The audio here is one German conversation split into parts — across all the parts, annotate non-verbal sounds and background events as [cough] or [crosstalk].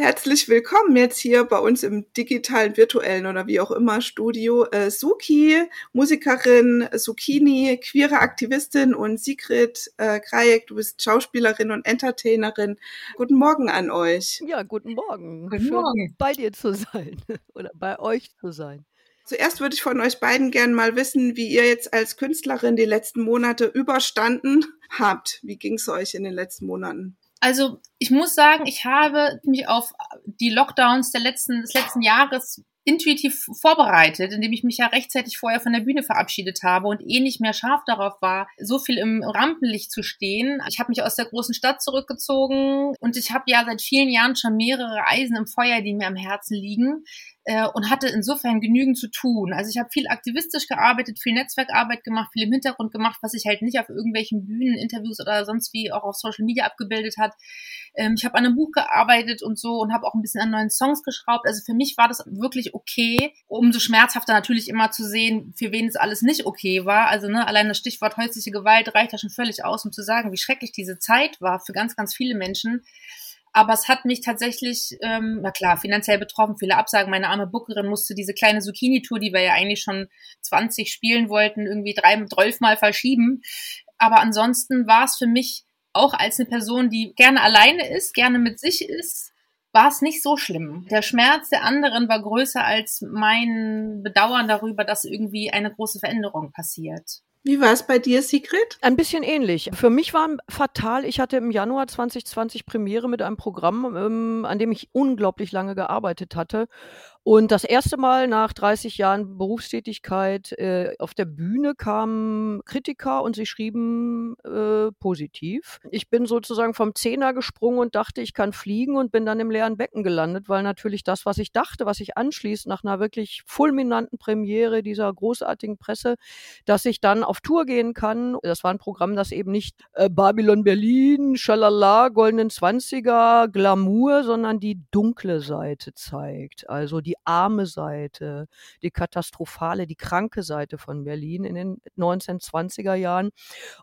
Herzlich willkommen jetzt hier bei uns im digitalen, virtuellen oder wie auch immer Studio. Äh, Suki, Musikerin, Zucchini, queere Aktivistin und Sigrid äh, Krajek, du bist Schauspielerin und Entertainerin. Guten Morgen an euch. Ja, guten Morgen. Guten Morgen. bei dir zu sein [laughs] oder bei euch zu sein. Zuerst würde ich von euch beiden gerne mal wissen, wie ihr jetzt als Künstlerin die letzten Monate überstanden [laughs] habt. Wie ging es euch in den letzten Monaten? Also ich muss sagen, ich habe mich auf die Lockdowns der letzten, des letzten Jahres intuitiv vorbereitet, indem ich mich ja rechtzeitig vorher von der Bühne verabschiedet habe und eh nicht mehr scharf darauf war, so viel im Rampenlicht zu stehen. Ich habe mich aus der großen Stadt zurückgezogen und ich habe ja seit vielen Jahren schon mehrere Eisen im Feuer, die mir am Herzen liegen äh, und hatte insofern genügend zu tun. Also ich habe viel aktivistisch gearbeitet, viel Netzwerkarbeit gemacht, viel im Hintergrund gemacht, was sich halt nicht auf irgendwelchen Bühnen, Interviews oder sonst wie auch auf Social Media abgebildet hat. Ähm, ich habe an einem Buch gearbeitet und so und habe auch ein bisschen an neuen Songs geschraubt. Also für mich war das wirklich okay. Umso schmerzhafter natürlich immer zu sehen, für wen es alles nicht okay war. Also ne, allein das Stichwort häusliche Gewalt reicht ja schon völlig aus, um zu sagen, wie schrecklich diese Zeit war für ganz, ganz viele Menschen. Aber es hat mich tatsächlich, ähm, na klar, finanziell betroffen, viele Absagen. Meine arme Bookerin musste diese kleine Zucchini-Tour, die wir ja eigentlich schon 20 spielen wollten, irgendwie drei, zwölfmal verschieben. Aber ansonsten war es für mich auch als eine Person, die gerne alleine ist, gerne mit sich ist, war es nicht so schlimm. Der Schmerz der anderen war größer als mein Bedauern darüber, dass irgendwie eine große Veränderung passiert. Wie war es bei dir, Sigrid? Ein bisschen ähnlich. Für mich war fatal, ich hatte im Januar 2020 Premiere mit einem Programm, ähm, an dem ich unglaublich lange gearbeitet hatte. Und das erste Mal nach 30 Jahren Berufstätigkeit äh, auf der Bühne kamen Kritiker und sie schrieben äh, positiv. Ich bin sozusagen vom Zehner gesprungen und dachte, ich kann fliegen und bin dann im leeren Becken gelandet, weil natürlich das, was ich dachte, was ich anschließt nach einer wirklich fulminanten Premiere dieser großartigen Presse, dass ich dann auf Tour gehen kann. Das war ein Programm, das eben nicht äh, Babylon Berlin, Schalala, Goldenen Zwanziger, Glamour, sondern die dunkle Seite zeigt. Also die arme Seite, die katastrophale, die kranke Seite von Berlin in den 1920er Jahren.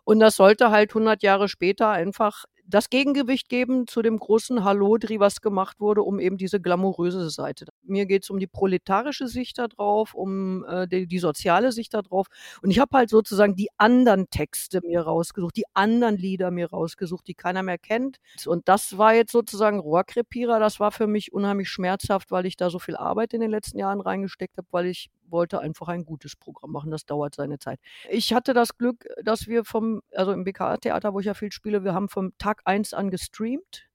Und das sollte halt 100 Jahre später einfach das Gegengewicht geben zu dem großen Hallodri, was gemacht wurde, um eben diese glamouröse Seite. Mir geht es um die proletarische Sicht darauf, um äh, die, die soziale Sicht darauf. Und ich habe halt sozusagen die anderen Texte mir rausgesucht, die anderen Lieder mir rausgesucht, die keiner mehr kennt. Und das war jetzt sozusagen Rohrkrepierer. Das war für mich unheimlich schmerzhaft, weil ich da so viel Arbeit in den letzten Jahren reingesteckt habe, weil ich wollte einfach ein gutes Programm machen. Das dauert seine Zeit. Ich hatte das Glück, dass wir vom, also im BKA-Theater, wo ich ja viel spiele, wir haben vom Tag eins an gestreamt.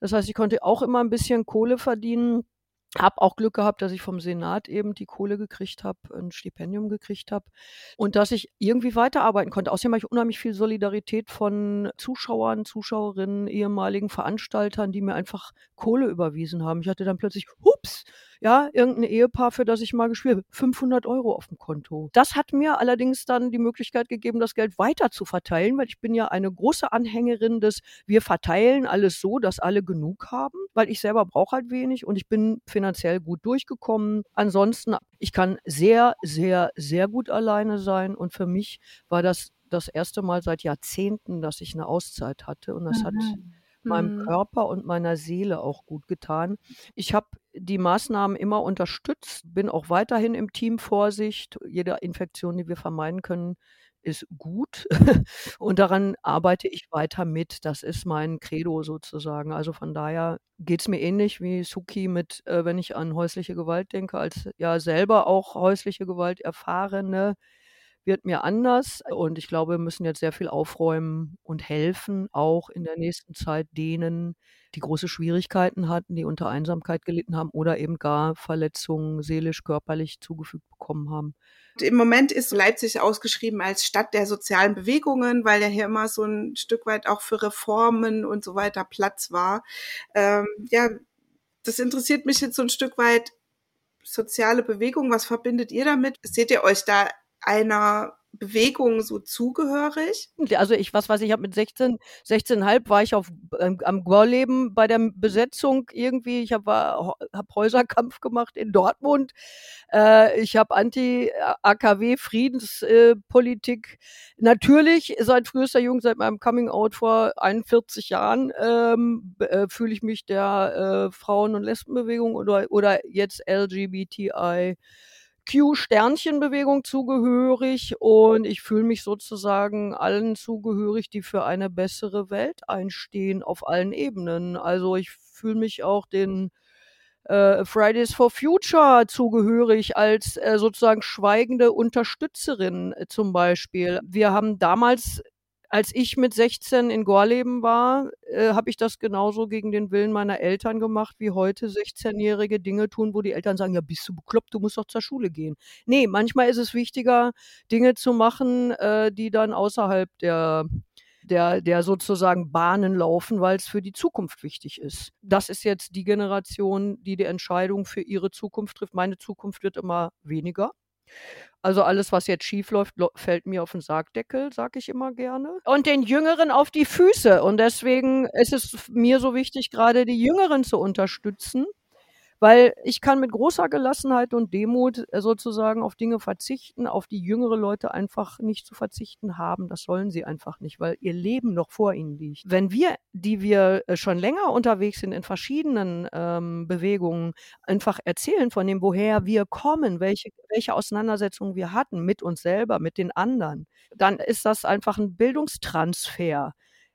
Das heißt, ich konnte auch immer ein bisschen Kohle verdienen habe auch Glück gehabt, dass ich vom Senat eben die Kohle gekriegt habe, ein Stipendium gekriegt habe und dass ich irgendwie weiterarbeiten konnte. Außerdem habe ich unheimlich viel Solidarität von Zuschauern, Zuschauerinnen, ehemaligen Veranstaltern, die mir einfach Kohle überwiesen haben. Ich hatte dann plötzlich, hups, ja, irgendein Ehepaar, für das ich mal gespielt habe, 500 Euro auf dem Konto. Das hat mir allerdings dann die Möglichkeit gegeben, das Geld weiter zu verteilen, weil ich bin ja eine große Anhängerin des, wir verteilen alles so, dass alle genug haben, weil ich selber brauche halt wenig und ich bin finanziell gut durchgekommen. Ansonsten, ich kann sehr, sehr, sehr gut alleine sein und für mich war das das erste Mal seit Jahrzehnten, dass ich eine Auszeit hatte und das mhm. hat meinem mhm. Körper und meiner Seele auch gut getan. Ich habe die Maßnahmen immer unterstützt, bin auch weiterhin im Team Vorsicht. Jede Infektion, die wir vermeiden können, ist gut. [laughs] und daran arbeite ich weiter mit. Das ist mein Credo sozusagen. Also von daher geht es mir ähnlich wie Suki mit, äh, wenn ich an häusliche Gewalt denke, als ja selber auch häusliche Gewalt erfahrene wird mir anders. Und ich glaube, wir müssen jetzt sehr viel aufräumen und helfen, auch in der nächsten Zeit denen, die große Schwierigkeiten hatten, die unter Einsamkeit gelitten haben oder eben gar Verletzungen seelisch, körperlich zugefügt bekommen haben. Im Moment ist Leipzig ausgeschrieben als Stadt der sozialen Bewegungen, weil ja hier immer so ein Stück weit auch für Reformen und so weiter Platz war. Ähm, ja, das interessiert mich jetzt so ein Stück weit soziale Bewegung. Was verbindet ihr damit? Seht ihr euch da einer Bewegung so zugehörig? Also ich, was weiß ich, habe mit 16, 16,5 war ich auf, ähm, am Gorleben bei der Besetzung irgendwie. Ich habe hab Häuserkampf gemacht in Dortmund. Äh, ich habe Anti-AKW-Friedenspolitik natürlich seit frühester Jugend, seit meinem Coming-out vor 41 Jahren, ähm, äh, fühle ich mich der äh, Frauen- und Lesbenbewegung oder, oder jetzt LGBTI Q-Sternchenbewegung zugehörig und ich fühle mich sozusagen allen zugehörig, die für eine bessere Welt einstehen auf allen Ebenen. Also ich fühle mich auch den äh, Fridays for Future zugehörig als äh, sozusagen schweigende Unterstützerin äh, zum Beispiel. Wir haben damals als ich mit 16 in Gorleben war, äh, habe ich das genauso gegen den Willen meiner Eltern gemacht, wie heute 16-Jährige Dinge tun, wo die Eltern sagen, ja, bist du bekloppt, du musst doch zur Schule gehen. Nee, manchmal ist es wichtiger, Dinge zu machen, äh, die dann außerhalb der der, der sozusagen Bahnen laufen, weil es für die Zukunft wichtig ist. Das ist jetzt die Generation, die die Entscheidung für ihre Zukunft trifft. Meine Zukunft wird immer weniger. Also alles, was jetzt schief läuft, fällt mir auf den Sargdeckel, sag ich immer gerne. Und den Jüngeren auf die Füße. Und deswegen ist es mir so wichtig, gerade die Jüngeren zu unterstützen, weil ich kann mit großer Gelassenheit und Demut äh, sozusagen auf Dinge verzichten, auf die jüngere Leute einfach nicht zu verzichten haben. Das sollen sie einfach nicht, weil ihr Leben noch vor ihnen liegt. Wenn wir, die wir äh, schon länger unterwegs sind in verschiedenen ähm, Bewegungen, einfach erzählen von dem, woher wir kommen, welche, welche Auseinandersetzungen wir hatten mit uns selber, mit den anderen, dann ist das einfach ein Bildungstransfer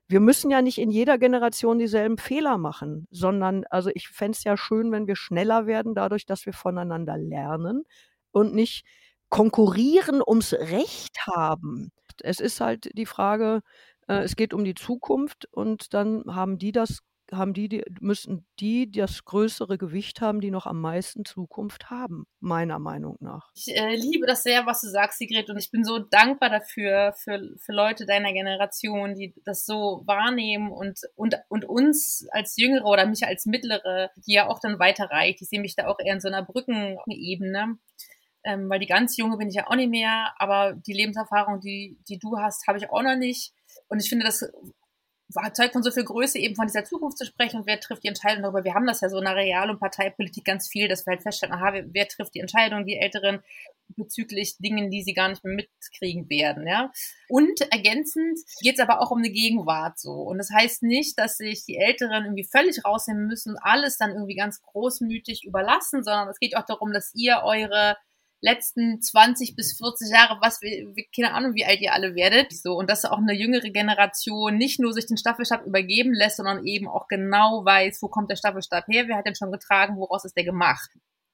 wir müssen ja nicht in jeder Generation dieselben Fehler machen, sondern also ich fände es ja schön, wenn wir schneller werden, dadurch, dass wir voneinander lernen und nicht konkurrieren ums Recht haben. Es ist halt die Frage, äh, es geht um die Zukunft und dann haben die das haben die, die, müssen die das größere Gewicht haben, die noch am meisten Zukunft haben, meiner Meinung nach. Ich äh, liebe das sehr, was du sagst, Sigrid, und ich bin so dankbar dafür, für, für Leute deiner Generation, die das so wahrnehmen und, und, und uns als Jüngere oder mich als Mittlere, die ja auch dann weiterreicht. Ich sehe mich da auch eher in so einer Brückenebene. Ähm, weil die ganz junge bin ich ja auch nicht mehr, aber die Lebenserfahrung, die, die du hast, habe ich auch noch nicht. Und ich finde das zeugt von so viel Größe, eben von dieser Zukunft zu sprechen, wer trifft die Entscheidung darüber. Wir haben das ja so in der Real- und Parteipolitik ganz viel, dass wir halt feststellen, aha, wer, wer trifft die Entscheidung, die Älteren bezüglich Dingen, die sie gar nicht mehr mitkriegen werden, ja. Und ergänzend geht es aber auch um eine Gegenwart so. Und das heißt nicht, dass sich die Älteren irgendwie völlig rausnehmen müssen und alles dann irgendwie ganz großmütig überlassen, sondern es geht auch darum, dass ihr eure letzten 20 bis 40 Jahre, was wir, keine Ahnung, wie alt ihr alle werdet, so und dass auch eine jüngere Generation nicht nur sich den Staffelstab übergeben lässt, sondern eben auch genau weiß, wo kommt der Staffelstab her, wer hat den schon getragen, woraus ist der gemacht.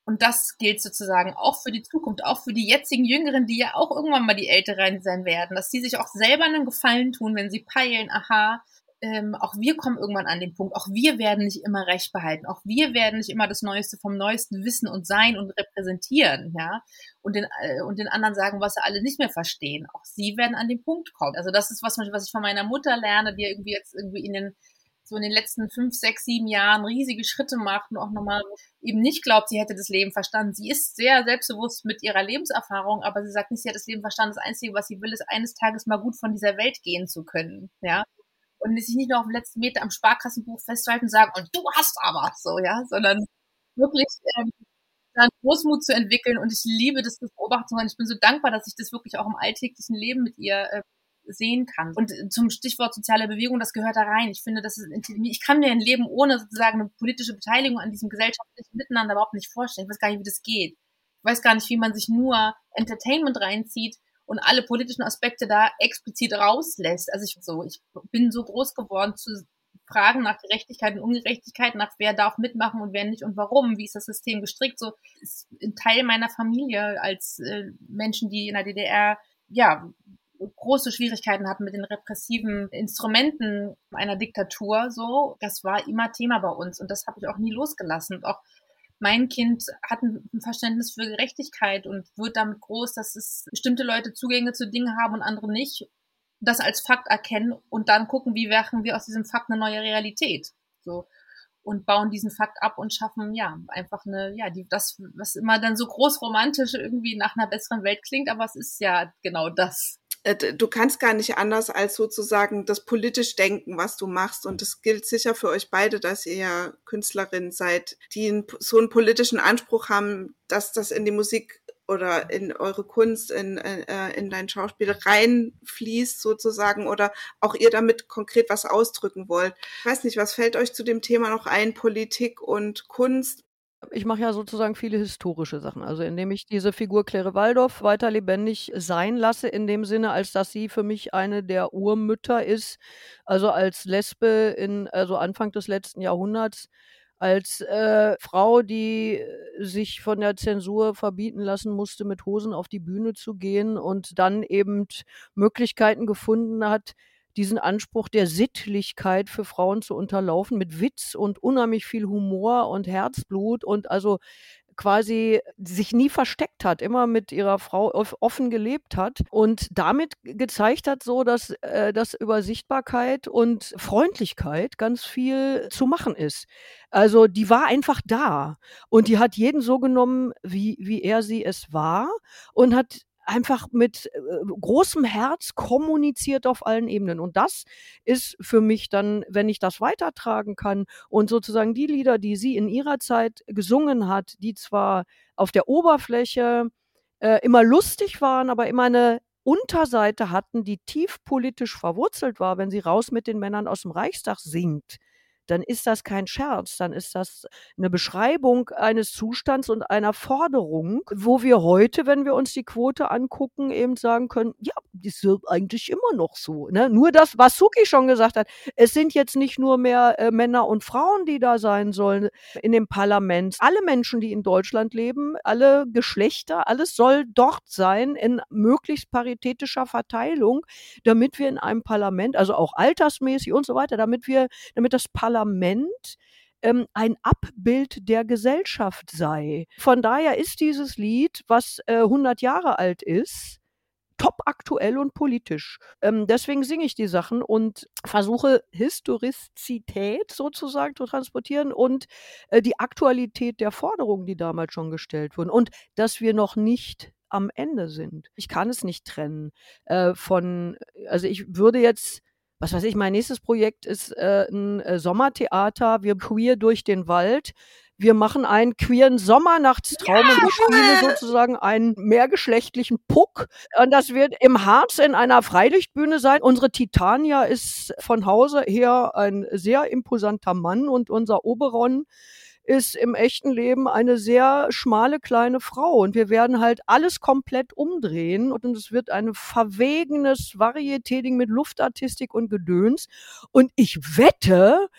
Und das gilt sozusagen auch für die Zukunft, auch für die jetzigen Jüngeren, die ja auch irgendwann mal die Älteren sein werden, dass sie sich auch selber einen Gefallen tun, wenn sie peilen, aha, ähm, auch wir kommen irgendwann an den Punkt, auch wir werden nicht immer Recht behalten, auch wir werden nicht immer das Neueste vom Neuesten wissen und sein und repräsentieren, ja, und den, äh, und den anderen sagen, was sie alle nicht mehr verstehen. Auch sie werden an den Punkt kommen. Also das ist was, was ich von meiner Mutter lerne, die irgendwie jetzt irgendwie in den so in den letzten fünf, sechs, sieben Jahren riesige Schritte macht und auch nochmal eben nicht glaubt, sie hätte das Leben verstanden. Sie ist sehr selbstbewusst mit ihrer Lebenserfahrung, aber sie sagt nicht, sie hat das Leben verstanden. Das Einzige, was sie will, ist eines Tages mal gut von dieser Welt gehen zu können. Ja, und sich nicht nur auf dem letzten Meter am Sparkassenbuch festhalten und sagen, und du hast aber so, ja, sondern wirklich ähm, dann Großmut zu entwickeln und ich liebe das, beobachten und ich bin so dankbar, dass ich das wirklich auch im alltäglichen Leben mit ihr äh, sehen kann. Und zum Stichwort soziale Bewegung, das gehört da rein. Ich finde, das ist, ich kann mir ein Leben ohne sozusagen eine politische Beteiligung an diesem gesellschaftlichen Miteinander überhaupt nicht vorstellen. Ich weiß gar nicht, wie das geht. Ich weiß gar nicht, wie man sich nur Entertainment reinzieht, und alle politischen Aspekte da explizit rauslässt. Also ich so, ich bin so groß geworden zu Fragen nach Gerechtigkeit und Ungerechtigkeit, nach wer darf mitmachen und wer nicht und warum, wie ist das System gestrickt, so ist ein Teil meiner Familie als äh, Menschen, die in der DDR ja große Schwierigkeiten hatten mit den repressiven Instrumenten einer Diktatur, so, das war immer Thema bei uns und das habe ich auch nie losgelassen. Und auch mein Kind hat ein Verständnis für Gerechtigkeit und wird damit groß, dass es bestimmte Leute Zugänge zu Dingen haben und andere nicht, das als Fakt erkennen und dann gucken, wie machen wir aus diesem Fakt eine neue Realität. So. und bauen diesen Fakt ab und schaffen ja einfach eine, ja, die, das, was immer dann so groß romantisch irgendwie nach einer besseren Welt klingt, aber es ist ja genau das. Äh, du kannst gar nicht anders als sozusagen das politisch denken, was du machst. Und das gilt sicher für euch beide, dass ihr ja Künstlerin seid, die so einen politischen Anspruch haben, dass das in die Musik oder in eure Kunst, in, äh, in dein Schauspiel reinfließt sozusagen oder auch ihr damit konkret was ausdrücken wollt. Ich weiß nicht, was fällt euch zu dem Thema noch ein, Politik und Kunst? Ich mache ja sozusagen viele historische Sachen. Also indem ich diese Figur Claire Waldorf weiter lebendig sein lasse, in dem Sinne, als dass sie für mich eine der Urmütter ist. Also als Lesbe in, also Anfang des letzten Jahrhunderts, als äh, Frau, die sich von der Zensur verbieten lassen musste, mit Hosen auf die Bühne zu gehen und dann eben Möglichkeiten gefunden hat, diesen Anspruch der Sittlichkeit für Frauen zu unterlaufen mit Witz und unheimlich viel Humor und Herzblut und also quasi sich nie versteckt hat, immer mit ihrer Frau offen gelebt hat und damit gezeigt hat, so dass, äh, dass über Sichtbarkeit und Freundlichkeit ganz viel zu machen ist. Also die war einfach da und die hat jeden so genommen, wie, wie er sie es war und hat einfach mit äh, großem Herz kommuniziert auf allen Ebenen. Und das ist für mich dann, wenn ich das weitertragen kann und sozusagen die Lieder, die sie in ihrer Zeit gesungen hat, die zwar auf der Oberfläche äh, immer lustig waren, aber immer eine Unterseite hatten, die tief politisch verwurzelt war, wenn sie raus mit den Männern aus dem Reichstag singt dann ist das kein Scherz, dann ist das eine Beschreibung eines Zustands und einer Forderung, wo wir heute, wenn wir uns die Quote angucken, eben sagen können, ja, die ist eigentlich immer noch so. Ne? Nur das, was Suki schon gesagt hat, es sind jetzt nicht nur mehr äh, Männer und Frauen, die da sein sollen in dem Parlament. Alle Menschen, die in Deutschland leben, alle Geschlechter, alles soll dort sein in möglichst paritätischer Verteilung, damit wir in einem Parlament, also auch altersmäßig und so weiter, damit wir, damit das Parlament Parlament ähm, ein Abbild der Gesellschaft sei. Von daher ist dieses Lied, was äh, 100 Jahre alt ist, top aktuell und politisch. Ähm, deswegen singe ich die Sachen und versuche Historizität sozusagen zu transportieren und äh, die Aktualität der Forderungen, die damals schon gestellt wurden. Und dass wir noch nicht am Ende sind. Ich kann es nicht trennen äh, von, also ich würde jetzt was weiß ich, mein nächstes Projekt ist äh, ein äh, Sommertheater. Wir queer durch den Wald. Wir machen einen queeren Sommernachtstraum ja, und ich spiele sozusagen einen mehrgeschlechtlichen Puck. Und das wird im Harz in einer Freilichtbühne sein. Unsere Titania ist von Hause her ein sehr imposanter Mann und unser Oberon ist im echten Leben eine sehr schmale kleine Frau und wir werden halt alles komplett umdrehen und es wird ein verwegenes Varieté-Ding mit Luftartistik und Gedöns und ich wette,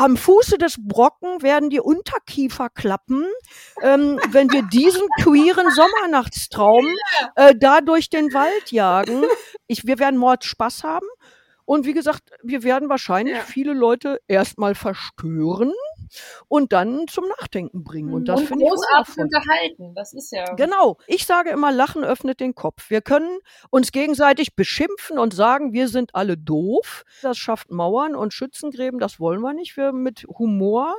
am Fuße des Brocken werden die Unterkiefer klappen, ähm, wenn wir diesen queeren Sommernachtstraum äh, da durch den Wald jagen. Ich, wir werden Mord Spaß haben. Und wie gesagt, wir werden wahrscheinlich ja. viele Leute erstmal verstören und dann zum Nachdenken bringen. Und das finde ich großartig unterhalten. Das ist ja. Genau. Ich sage immer, Lachen öffnet den Kopf. Wir können uns gegenseitig beschimpfen und sagen, wir sind alle doof. Das schafft Mauern und Schützengräben. Das wollen wir nicht. Wir mit Humor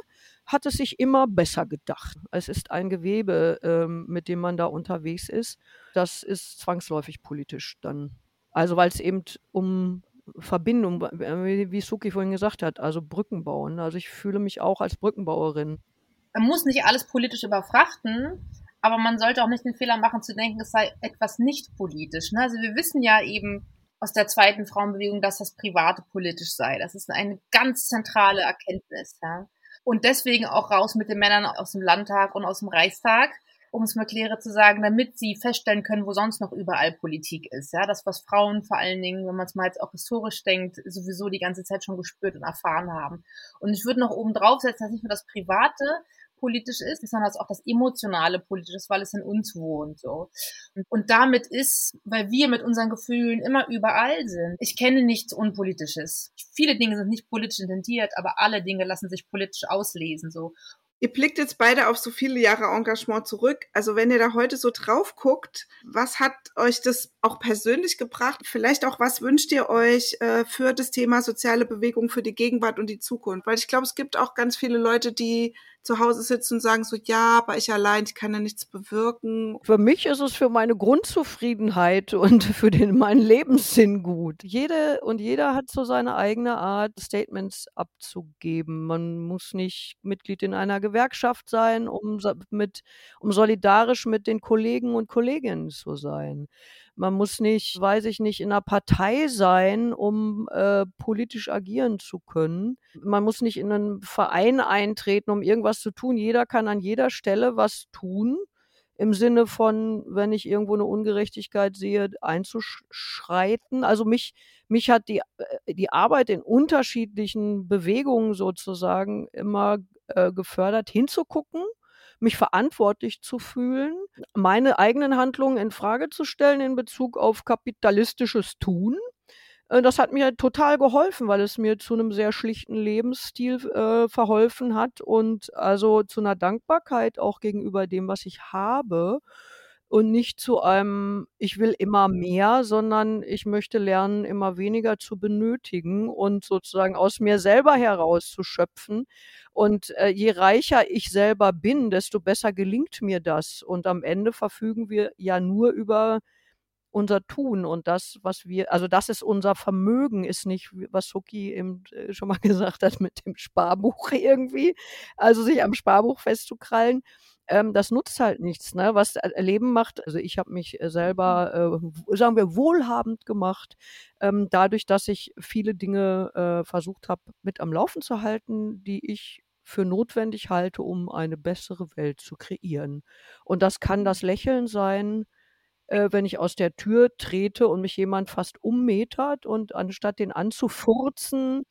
hat es sich immer besser gedacht. Es ist ein Gewebe, ähm, mit dem man da unterwegs ist. Das ist zwangsläufig politisch dann. Also weil es eben um Verbindung, wie Suki vorhin gesagt hat, also Brücken bauen. Also ich fühle mich auch als Brückenbauerin. Man muss nicht alles politisch überfrachten, aber man sollte auch nicht den Fehler machen zu denken, es sei etwas nicht politisch. Ne? Also wir wissen ja eben aus der zweiten Frauenbewegung, dass das Private politisch sei. Das ist eine ganz zentrale Erkenntnis. Und deswegen auch raus mit den Männern aus dem Landtag und aus dem Reichstag um es mal klärer zu sagen, damit sie feststellen können, wo sonst noch überall Politik ist. Ja, das, was Frauen vor allen Dingen, wenn man es mal jetzt auch historisch denkt, sowieso die ganze Zeit schon gespürt und erfahren haben. Und ich würde noch oben drauf setzen, dass nicht nur das Private politisch ist, sondern auch das emotionale politisch ist, weil es in uns wohnt, so. Und damit ist, weil wir mit unseren Gefühlen immer überall sind. Ich kenne nichts Unpolitisches. Viele Dinge sind nicht politisch intendiert, aber alle Dinge lassen sich politisch auslesen, so. Ihr blickt jetzt beide auf so viele Jahre Engagement zurück. Also wenn ihr da heute so drauf guckt, was hat euch das auch persönlich gebracht? Vielleicht auch, was wünscht ihr euch äh, für das Thema soziale Bewegung für die Gegenwart und die Zukunft? Weil ich glaube, es gibt auch ganz viele Leute, die zu Hause sitzen und sagen so, ja, aber ich allein, ich kann ja nichts bewirken. Für mich ist es für meine Grundzufriedenheit und [laughs] für den, meinen Lebenssinn gut. Jede und jeder hat so seine eigene Art, Statements abzugeben. Man muss nicht Mitglied in einer Gewerkschaft sein, um, mit, um solidarisch mit den Kollegen und Kolleginnen zu sein. Man muss nicht, weiß ich nicht, in einer Partei sein, um äh, politisch agieren zu können. Man muss nicht in einen Verein eintreten, um irgendwas zu tun. Jeder kann an jeder Stelle was tun. Im Sinne von, wenn ich irgendwo eine Ungerechtigkeit sehe, einzuschreiten. Also mich, mich hat die, äh, die Arbeit in unterschiedlichen Bewegungen sozusagen immer äh, gefördert, hinzugucken mich verantwortlich zu fühlen, meine eigenen Handlungen in Frage zu stellen in Bezug auf kapitalistisches Tun. Äh, das hat mir total geholfen, weil es mir zu einem sehr schlichten Lebensstil äh, verholfen hat und also zu einer Dankbarkeit auch gegenüber dem, was ich habe und nicht zu einem, ich will immer mehr, sondern ich möchte lernen, immer weniger zu benötigen und sozusagen aus mir selber heraus zu schöpfen. Und äh, je reicher ich selber bin, desto besser gelingt mir das. Und am Ende verfügen wir ja nur über unser Tun und das, was wir, also das ist unser Vermögen, ist nicht, was Suki eben äh, schon mal [laughs] gesagt hat mit dem Sparbuch [laughs] irgendwie, also sich am Sparbuch festzukrallen, ähm, das nutzt halt nichts. Ne? Was Leben macht, also ich habe mich äh, selber, äh, sagen wir, wohlhabend gemacht, ähm, dadurch, dass ich viele Dinge äh, versucht habe, mit am Laufen zu halten, die ich für notwendig halte, um eine bessere Welt zu kreieren. Und das kann das Lächeln sein, äh, wenn ich aus der Tür trete und mich jemand fast ummetert und anstatt den anzufurzen,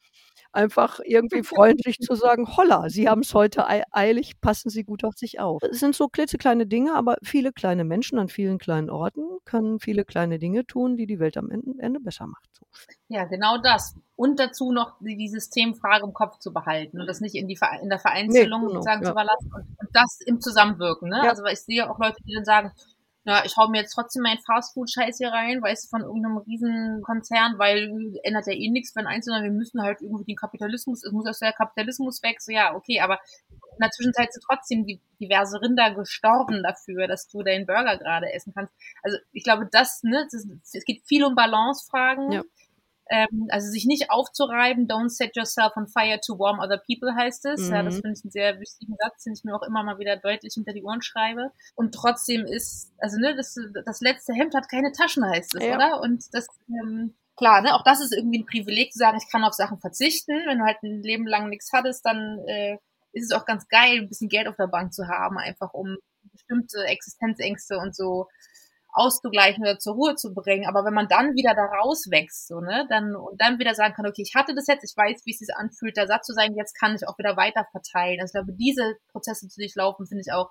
einfach irgendwie freundlich zu sagen, holla, Sie haben es heute eilig, passen Sie gut auf sich auf. Es sind so klitzekleine Dinge, aber viele kleine Menschen an vielen kleinen Orten können viele kleine Dinge tun, die die Welt am Ende besser macht. Ja, genau das. Und dazu noch die Systemfrage im Kopf zu behalten und das nicht in, die, in der Vereinzelung nee, genau, sozusagen ja. zu überlassen und, und, das im Zusammenwirken. Ne? Ja. Also ich sehe auch Leute, die dann sagen, ja, ich hau mir jetzt trotzdem meinen Fastfood-Scheiß hier rein, weißt du, von irgendeinem Riesenkonzern, weil ändert ja eh nichts für einen Einzelnen, wir müssen halt irgendwie den Kapitalismus, es muss aus der Kapitalismus weg, so ja, okay, aber in der Zwischenzeit sind trotzdem diverse Rinder gestorben dafür, dass du deinen Burger gerade essen kannst. Also ich glaube, das, ne, das, es geht viel um Balancefragen. Ja. Ähm, also sich nicht aufzureiben, don't set yourself on fire to warm other people heißt es. Mhm. Ja, das mhm. finde ich einen sehr wichtigen Satz, den ich mir auch immer mal wieder deutlich hinter die Ohren schreibe. Und trotzdem ist, also ne, das, das letzte Hemd hat keine Taschen, heißt es, ja. oder? Und das, ähm, klar, ne, auch das ist irgendwie ein Privileg zu sagen, ich kann auf Sachen verzichten. Wenn du halt ein Leben lang nichts hattest, dann äh, ist es auch ganz geil, ein bisschen Geld auf der Bank zu haben, einfach um bestimmte Existenzängste und so auszugleichen oder zur Ruhe zu bringen. Aber wenn man dann wieder da rauswächst, so, ne, dann, und dann wieder sagen kann, okay, ich hatte das jetzt, ich weiß, wie es sich anfühlt, da satt zu sein, jetzt kann ich auch wieder weiter verteilen. Also ich glaube, diese Prozesse zu durchlaufen, finde ich auch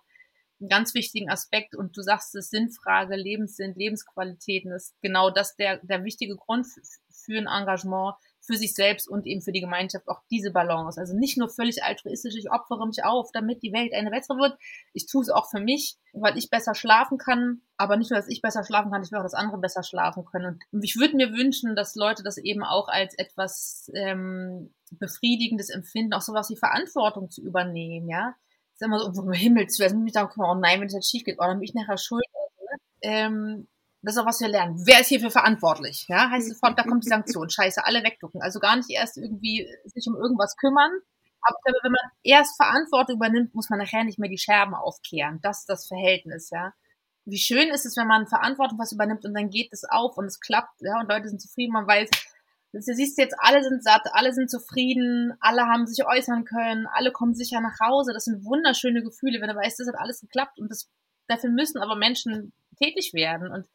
einen ganz wichtigen Aspekt. Und du sagst es, Sinnfrage, Lebenssinn, Lebensqualitäten ist genau das der, der wichtige Grund für ein Engagement, für sich selbst und eben für die Gemeinschaft auch diese Balance. Also nicht nur völlig altruistisch, ich opfere mich auf, damit die Welt eine bessere wird. Ich tue es auch für mich, weil ich besser schlafen kann. Aber nicht nur, dass ich besser schlafen kann, ich will auch, dass andere besser schlafen können. Und ich würde mir wünschen, dass Leute das eben auch als etwas ähm, Befriedigendes empfinden, auch sowas wie Verantwortung zu übernehmen, ja. Das ist immer so, um Himmels Willen, mich da, oh nein, wenn es jetzt schief geht, oh, dann bin ich nachher schuld. Ne? Ähm, das ist auch was wir lernen. Wer ist hierfür verantwortlich? Ja, heißt sofort, da kommt die Sanktion. Scheiße, alle wegducken. Also gar nicht erst irgendwie sich um irgendwas kümmern. Aber wenn man erst Verantwortung übernimmt, muss man nachher nicht mehr die Scherben aufkehren. Das ist das Verhältnis, ja. Wie schön ist es, wenn man Verantwortung was übernimmt und dann geht es auf und es klappt, ja, und Leute sind zufrieden, man weiß, du siehst jetzt, alle sind satt, alle sind zufrieden, alle haben sich äußern können, alle kommen sicher nach Hause. Das sind wunderschöne Gefühle, wenn du weißt, das hat alles geklappt und das, dafür müssen aber Menschen tätig werden und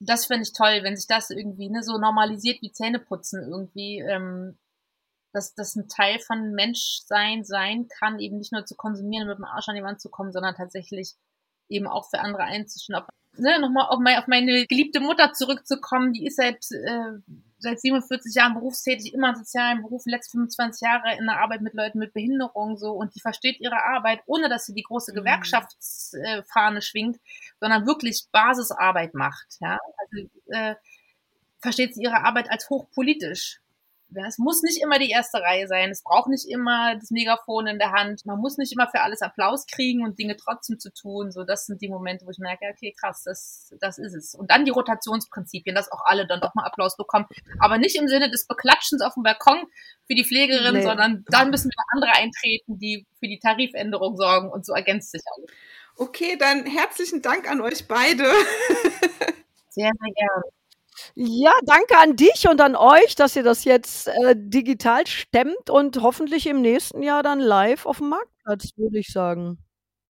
das fände ich toll, wenn sich das irgendwie ne, so normalisiert wie Zähneputzen irgendwie, ähm, dass das ein Teil von Menschsein sein kann, eben nicht nur zu konsumieren, mit dem Arsch an die Wand zu kommen, sondern tatsächlich eben auch für andere einzustehen. Ne, nochmal auf, mein, auf meine geliebte Mutter zurückzukommen, die ist seit äh, seit 47 Jahren berufstätig, immer in sozialen Berufen, letzte 25 Jahre in der Arbeit mit Leuten mit Behinderung so und die versteht ihre Arbeit, ohne dass sie die große mhm. Gewerkschaftsfahne schwingt, sondern wirklich Basisarbeit macht. Ja? Also äh, versteht sie ihre Arbeit als hochpolitisch es muss nicht immer die erste Reihe sein. Es braucht nicht immer das Megafon in der Hand. Man muss nicht immer für alles Applaus kriegen und Dinge trotzdem zu tun. So, das sind die Momente, wo ich merke, okay, krass, das, das ist es. Und dann die Rotationsprinzipien, dass auch alle dann doch mal Applaus bekommen. Aber nicht im Sinne des Beklatschens auf dem Balkon für die Pflegerin, nee. sondern dann müssen wir andere eintreten, die für die Tarifänderung sorgen und so ergänzt sich alles. Okay, dann herzlichen Dank an euch beide. Sehr, sehr gerne. Ja, danke an dich und an euch, dass ihr das jetzt äh, digital stemmt und hoffentlich im nächsten Jahr dann live auf dem Marktplatz, würde ich sagen.